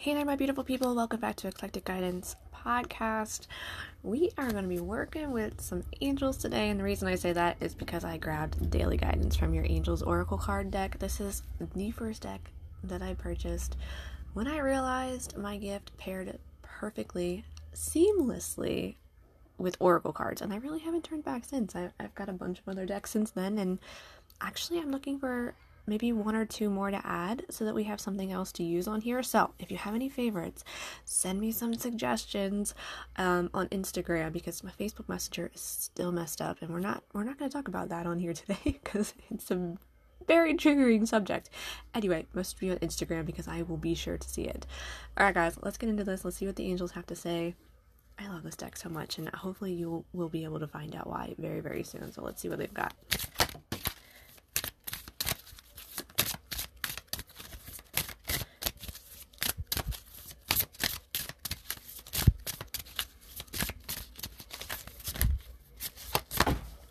Hey there, my beautiful people. Welcome back to Eclectic Guidance Podcast. We are going to be working with some angels today, and the reason I say that is because I grabbed daily guidance from your Angels Oracle card deck. This is the first deck that I purchased when I realized my gift paired perfectly, seamlessly with Oracle cards, and I really haven't turned back since. I've got a bunch of other decks since then, and actually, I'm looking for maybe one or two more to add so that we have something else to use on here. So, if you have any favorites, send me some suggestions um, on Instagram because my Facebook Messenger is still messed up, and we're not we're not going to talk about that on here today because it's a very triggering subject. Anyway, must be on Instagram because I will be sure to see it. All right, guys, let's get into this. Let's see what the angels have to say. I love this deck so much, and hopefully you will be able to find out why very, very soon. So let's see what they've got.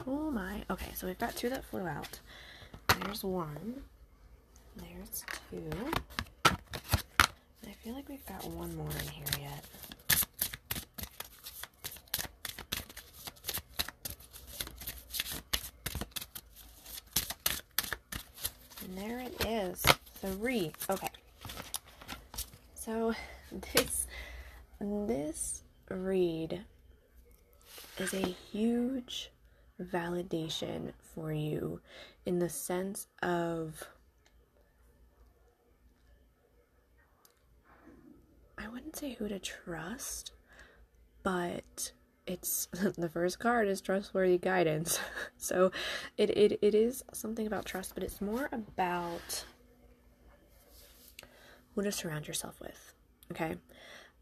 Oh my. Okay, so we've got two that flew out. There's one. There's two. I feel like we've got one more in here yet. And there it is. Three. Okay. So this this read is a huge validation for you in the sense of I wouldn't say who to trust, but it's the first card is trustworthy guidance. so it, it it is something about trust, but it's more about who to surround yourself with. Okay.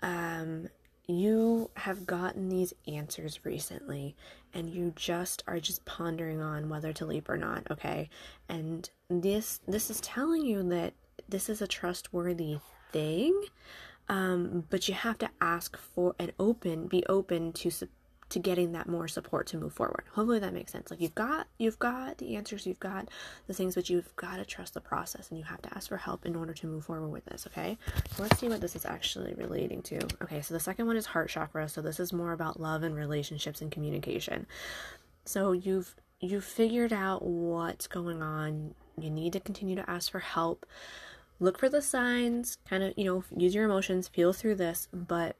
Um you have gotten these answers recently and you just are just pondering on whether to leap or not okay? And this this is telling you that this is a trustworthy thing um, but you have to ask for and open be open to to getting that more support to move forward. Hopefully that makes sense. Like you've got you've got the answers, you've got the things, but you've got to trust the process and you have to ask for help in order to move forward with this, okay? So let's see what this is actually relating to. Okay, so the second one is heart chakra, so this is more about love and relationships and communication. So you've you've figured out what's going on. You need to continue to ask for help. Look for the signs, kind of, you know, use your emotions, feel through this, but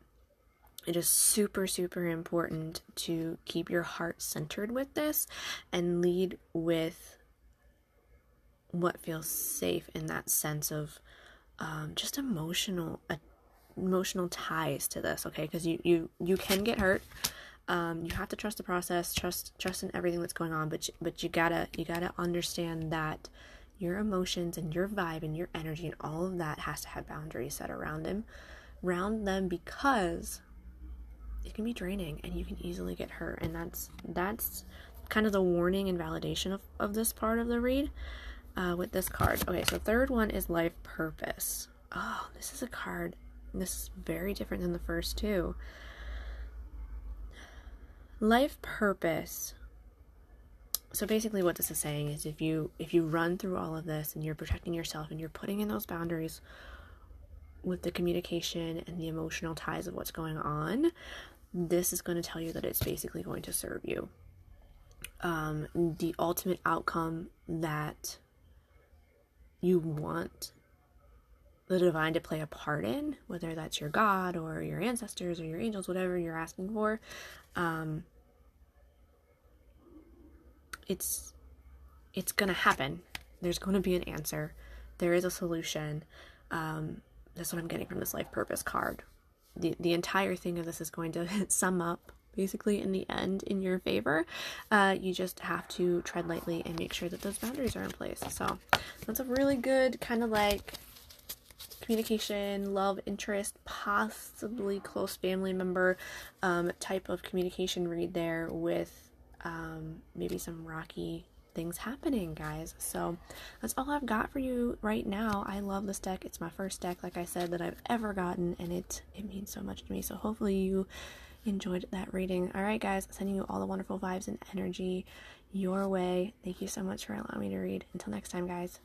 it is super, super important to keep your heart centered with this and lead with what feels safe in that sense of um, just emotional uh, emotional ties to this okay? Because you you you can get hurt. Um, you have to trust the process trust trust in everything that's going on but you, but you gotta you gotta understand that your emotions and your vibe and your energy and all of that has to have boundaries set around them around them because it can be draining and you can easily get hurt and that's that's kind of the warning and validation of, of this part of the read uh, with this card. Okay so third one is life purpose. Oh this is a card this is very different than the first two. Life purpose. So basically what this is saying is if you if you run through all of this and you're protecting yourself and you're putting in those boundaries with the communication and the emotional ties of what's going on this is going to tell you that it's basically going to serve you. Um, the ultimate outcome that you want the divine to play a part in, whether that's your God or your ancestors or your angels, whatever you're asking for, um, it's it's gonna happen. There's going to be an answer. There is a solution. Um, that's what I'm getting from this life purpose card the, the entire thing of this is going to sum up basically in the end in your favor. Uh, you just have to tread lightly and make sure that those boundaries are in place. So that's a really good kind of like communication, love, interest, possibly close family member um, type of communication read there with um, maybe some rocky things happening, guys. So that's all I've got for you right now. I love this deck. It's my first deck, like I said, that I've ever gotten, and it it means so much to me. So hopefully you enjoyed that reading. All right, guys, sending you all the wonderful vibes and energy your way. Thank you so much for allowing me to read. Until next time, guys.